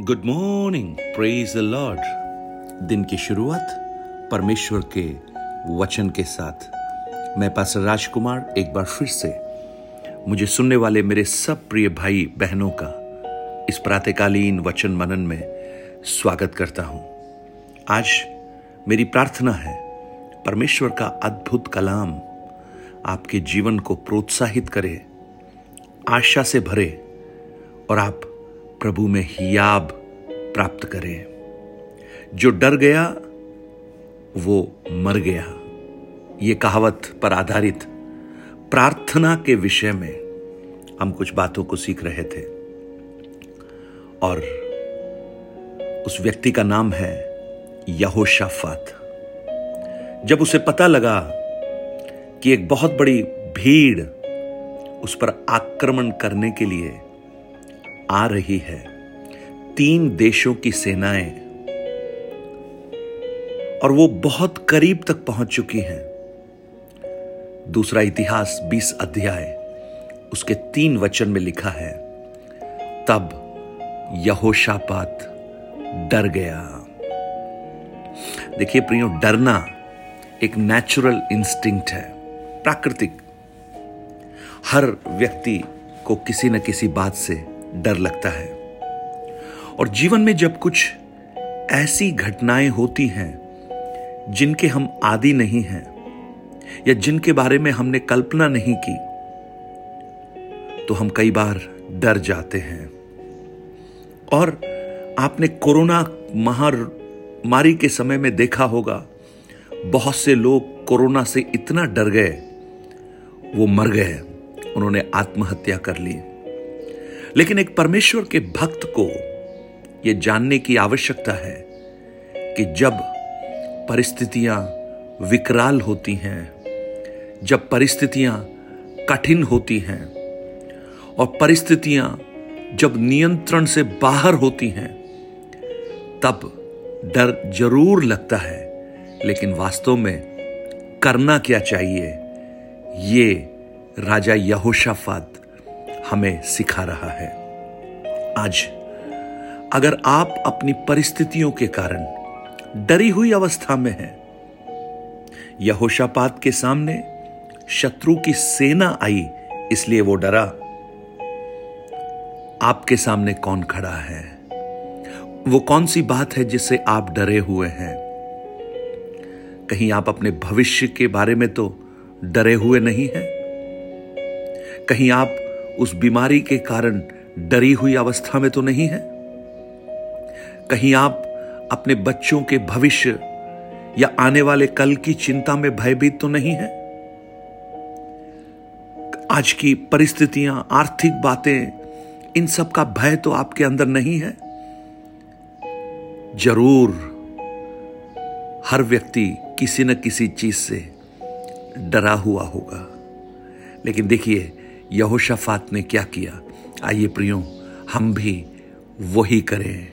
Good morning praise the lord दिन की शुरुआत परमेश्वर के वचन के साथ। मैं पास्टर राजकुमार एक बार फिर से मुझे सुनने वाले मेरे सब प्रिय भाई बहनों का इस प्रातकालीन वचन मनन में स्वागत करता हूँ। आज मेरी प्रार्थना है, परमेश्वर का अद्भुत कलाम आपके जीवन को प्रोत्साहित करे, आशा से भरे और आप प्रभु में हियाब प्राप्त करें। जो डर गया, वो मर गया। ये कहावत पर आधारित प्रार्थना के विषय में हम कुछ बातों को सीख रहे थे। और उस व्यक्ति का नाम है यहोशाफात। जब उसे पता लगा कि एक बहुत बड़ी भीड़ उस पर आक्रमण करने के लिए आ रही है। तीन देशों की सेनाएँ और वो बहुत करीब तक पहुँच चुकी हैं। दूसरा इतिहास 20 अध्याय, उसके तीन वचन में लिखा है, तब यहोशापात डर गया। देखिए प्रियो, डरना एक नेचुरल इंस्टिंक्ट है, प्राकृतिक। हर व्यक्ति को किसी न किसी बात से डर लगता है। और जीवन में जब कुछ ऐसी घटनाएँ होती हैं, जिनके हम आदि नहीं हैं, या जिनके बारे में हमने कल्पना नहीं की तो हम कई बार डर जाते हैं। और आपने कोरोना महामारी के समय में देखा होगा, बहुत से लोग कोरोना से इतना डर गए, वो मर गए, उन्होंने आत्महत्या कर ली। लेकिन एक परमेश्वर के भक्त को यह जानने की आवश्यकता है कि जब परिस्थितियाँ विकराल होती हैं, जब परिस्थितियाँ कठिन होती हैं, और परिस्थितियाँ जब नियंत्रण से बाहर होती हैं, तब डर ज़रूर लगता है। लेकिन वास्तव में करना क्या चाहिए? ये राजा यहोशाफात हमें सिखा रहा है। आज, अगर आप अपनी परिस्थितियों के कारण डरी हुई अवस्था में हैं, यहोशापात के सामने शत्रु की सेना आई, इसलिए वो डरा। आपके सामने कौन खड़ा है? वो कौन सी बात है जिससे आप डरे हुए हैं? कहीं आप अपने भविष्य के बारे में तो डरे हुए नहीं हैं? कहीं आप उस बीमारी के कारण डरी हुई अवस्था में तो नहीं है? कहीं आप अपने बच्चों के भविष्य या आने वाले कल की चिंता में भयभीत तो नहीं है? आज की परिस्थितियाँ, आर्थिक बातें, इन सब का भय तो आपके अंदर नहीं है? ज़रूर, हर व्यक्ति किसी न किसी चीज़ से डरा हुआ होगा। लेकिन देखिए यहोशाफात ने क्या किया? आइए प्रियो, हम भी वही करें।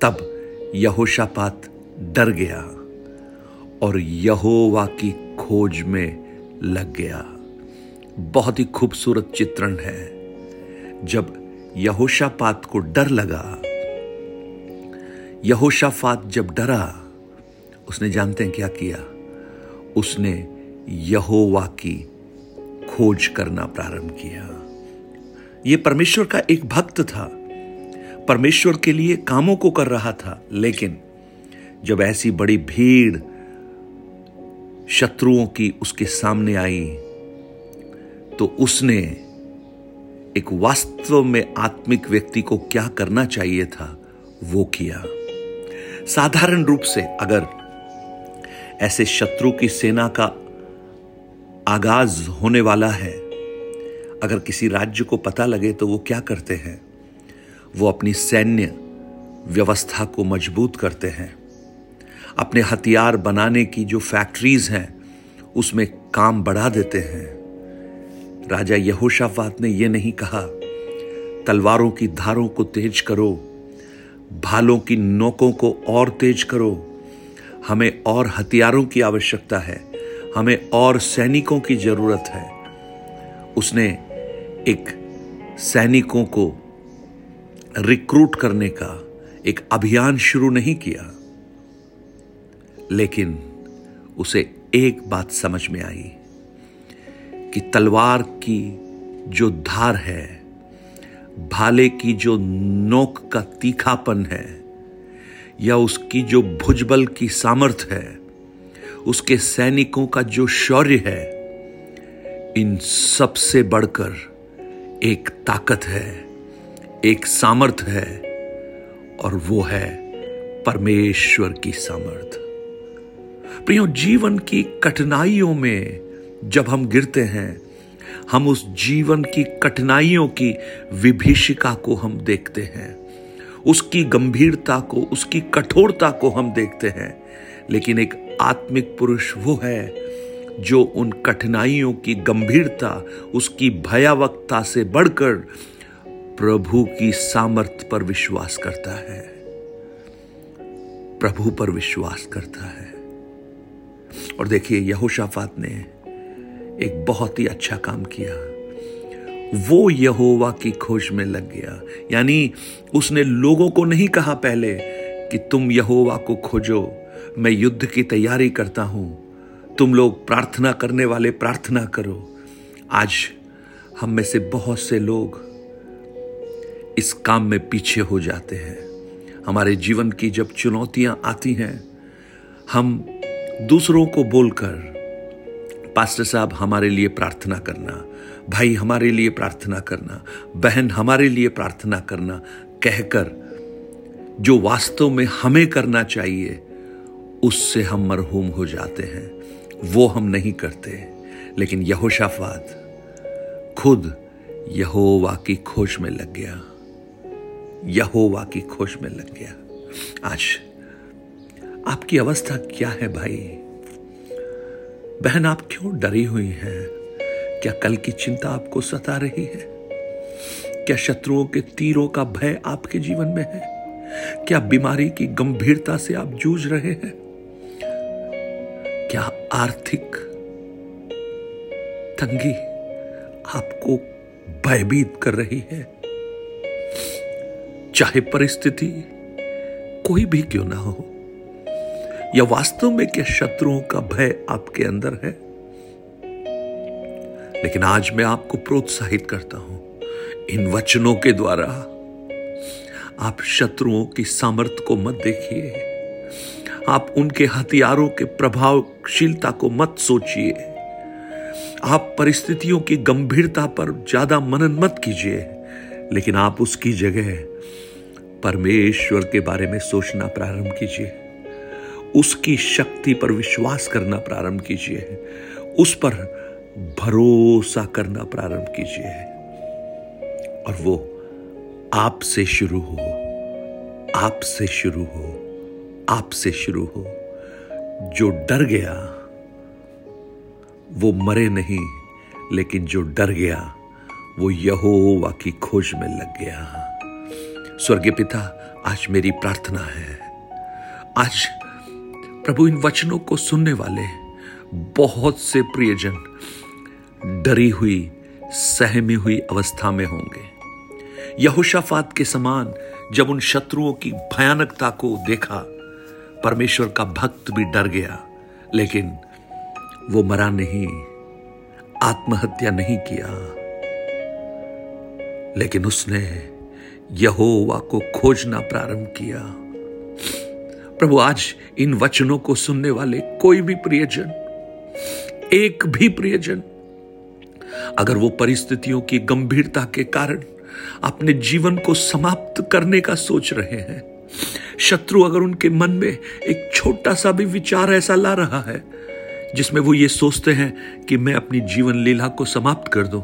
तब यहोशापात डर गया और यहोवा की खोज में लग गया। बहुत ही खूबसूरत चित्रण है। जब यहोशापात को डर लगा, यहोशाफात जब डरा, उसने जानते हैं क्या किया? उसने यहोवा की खोज करना प्रारंभ किया। यह परमेश्वर का एक भक्त था। परमेश्वर के लिए कामों को कर रहा था, लेकिन जब ऐसी बड़ी भीड़ शत्रुओं की उसके सामने आई तो उसने एक वास्तव में आत्मिक व्यक्ति को क्या करना चाहिए था, वो किया। साधारण रूप से अगर ऐसे शत्रु की सेना का आगाज़ होने वाला है। अगर किसी राज्य को पता लगे तो वो क्या करते हैं? वो अपनी सैन्य व्यवस्था को मज़बूत करते हैं। अपने हथियार बनाने की जो फैक्ट्रीज हैं, उसमें काम बढ़ा देते हैं। राजा यहोशाफात ने यह नहीं कहा, तलवारों की धारों को तेज करो, भालों की नोकों को और तेज करो। हमें और हथियारों की आवश्यकता है। हमें और सैनिकों की ज़रूरत है। उसने एक सैनिकों को रिक्रूट करने का एक अभियान शुरू नहीं किया, लेकिन उसे एक बात समझ में आई कि तलवार की जो धार है, भाले की जो नोक का तीखापन है, या उसकी जो भुजबल की सामर्थ है उसके सैनिकों का जो शौर्य है, इन सबसे बढ़कर एक ताकत है, एक सामर्थ है, और वो है परमेश्वर की सामर्थ। प्रियो, जीवन की कठिनाइयों में जब हम गिरते हैं, हम उस जीवन की कठिनाइयों की विभीषिका को हम देखते हैं, उसकी गंभीरता को, उसकी कठोरता को हम देखते हैं, लेकिन एक आत्मिक पुरुष वो है जो उन कठिनाइयों की गंभीरता, उसकी भयावकता से बढ़कर प्रभु की सामर्थ्य पर विश्वास करता है। प्रभु पर विश्वास करता है। और देखिए, यहोशाफात ने एक बहुत ही अच्छा काम किया। वो यहोवा की खोज में लग गया। यानी उसने लोगों को नहीं कहा पहले कि तुम यहोवा को खोजो। मैं युद्ध की तैयारी करता हूँ। तुम लोग प्रार्थना करने वाले प्रार्थना करो। आज हम में से बहुत से लोग इस काम में पीछे हो जाते हैं। हमारे जीवन की जब चुनौतियाँ आती हैं, हम दूसरों को बोलकर, पास्टर साहब, हमारे लिए प्रार्थना करना, भाई, हमारे लिए प्रार्थना करना, बहन, हमारे लिए प्रार्थना करना, कहकर जो वास्तव में हमें करना चाहिए उससे हम मरहूम हो जाते हैं। वो हम नहीं करते। लेकिन यहोशाफात खुद यहोवा की खोज में लग गया। यहोवा की खोज में लग गया। आज आपकी अवस्था क्या है भाई? बहन, आप क्यों डरी हुई हैं? क्या कल की चिंता आपको सता रही है? क्या शत्रुओं के तीरों का भय आपके जीवन में है? क्या बीमारी की गंभीरता से आप जूझ रहे हैं? क्या आर्थिक तंगी आपको भयभीत कर रही है? चाहे परिस्थिति कोई भी क्यों ना हो, या वास्तव में क्या शत्रुओं का भय आपके अंदर है? लेकिन आज मैं आपको प्रोत्साहित करता हूँ, इन वचनों के द्वारा। आप शत्रुओं की सामर्थ्य को मत देखिए। आप उनके हथियारों के प्रभावशीलता को मत सोचिए। आप परिस्थितियों की गंभीरता पर ज़्यादा मनन मत कीजिए। लेकिन आप उसकी जगह परमेश्वर के बारे में सोचना प्रारंभ कीजिए। उसकी शक्ति पर विश्वास करना प्रारंभ कीजिए। उस पर भरोसा करना प्रारंभ कीजिए। और वो आपसे शुरू हो। आपसे शुरू हो। आपसे शुरू हो। जो डर गया, वो मरे नहीं, लेकिन जो डर गया, वो यहोवा की खोज में लग गया। स्वर्गीय पिता, आज मेरी प्रार्थना है। आज प्रभु इन वचनों को सुनने वाले बहुत से प्रियजन डरी हुई, सहमी हुई अवस्था में होंगे। यहोशाफात के समान जब उन शत्रुओं की भयानकता को देखा परमेश्वर का भक्त भी डर गया, लेकिन वो मरा नहीं, आत्महत्या नहीं किया। लेकिन उसने यहोवा को खोजना प्रारंभ किया। प्रभु, आज इन वचनों को सुनने वाले कोई भी प्रियजन, एक भी प्रियजन, अगर वो परिस्थितियों की गंभीरता के कारण अपने जीवन को समाप्त करने का सोच रहे हैं शत्रु अगर उनके मन में एक छोटा सा भी विचार ऐसा ला रहा है, जिसमें वो ये सोचते हैं कि मैं अपनी जीवन लीला को समाप्त कर दूँ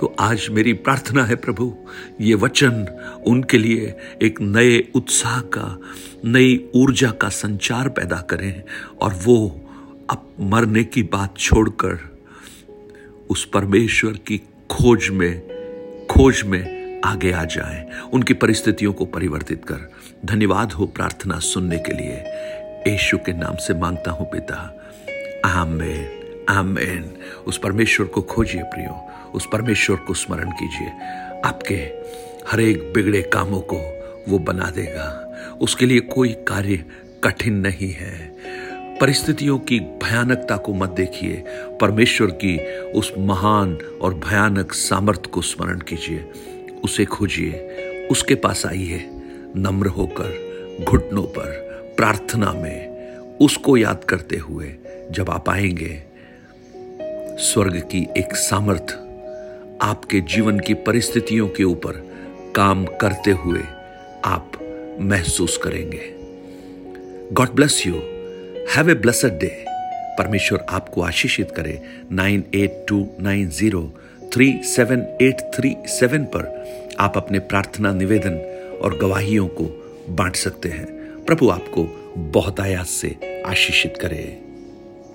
तो आज मेरी प्रार्थना है प्रभु, ये वचन उनके लिए एक नए उत्साह का, नई ऊर्जा का संचार पैदा करें और वो अब मरने की बात छोड़कर उस परमेश्वर की खोज में खोज में आगे आ जाए, उनकी परिस्थितियों को परिवर्तित कर। धन्यवाद हो प्रार्थना सुनने के लिए। यशु के नाम से माँगता हूँ पिता। आमेन आमेन। उस परमेश्वर को खोजिए प्रियो। उस परमेश्वर को स्मरण कीजिए। आपके हर एक बिगड़े कामों को वो बना देगा। उसके लिए कोई कार्य कठिन नहीं है। परिस्थितियों की भयानकता को मत देखिए। परमेश्वर की उस महान और भयानक सामर्थ्य को स्मरण कीजिए। उसे खोजिए। उसके पास आइए। नम्र होकर, घुटनों पर, प्रार्थना में उसको याद करते हुए जब आप आएँगे, स्वर्ग की एक सामर्थ आपके जीवन की परिस्थितियों के ऊपर काम करते हुए आप महसूस करेंगे। God bless you have a blessed day परमेश्वर आपको आशीषित करे। Nine eight two nine zero three seven eight three seven पर आप अपने प्रार्थना निवेदन और गवाहियों को बांट सकते हैं। प्रभु आपको बहुत आयास से आशीषित करे।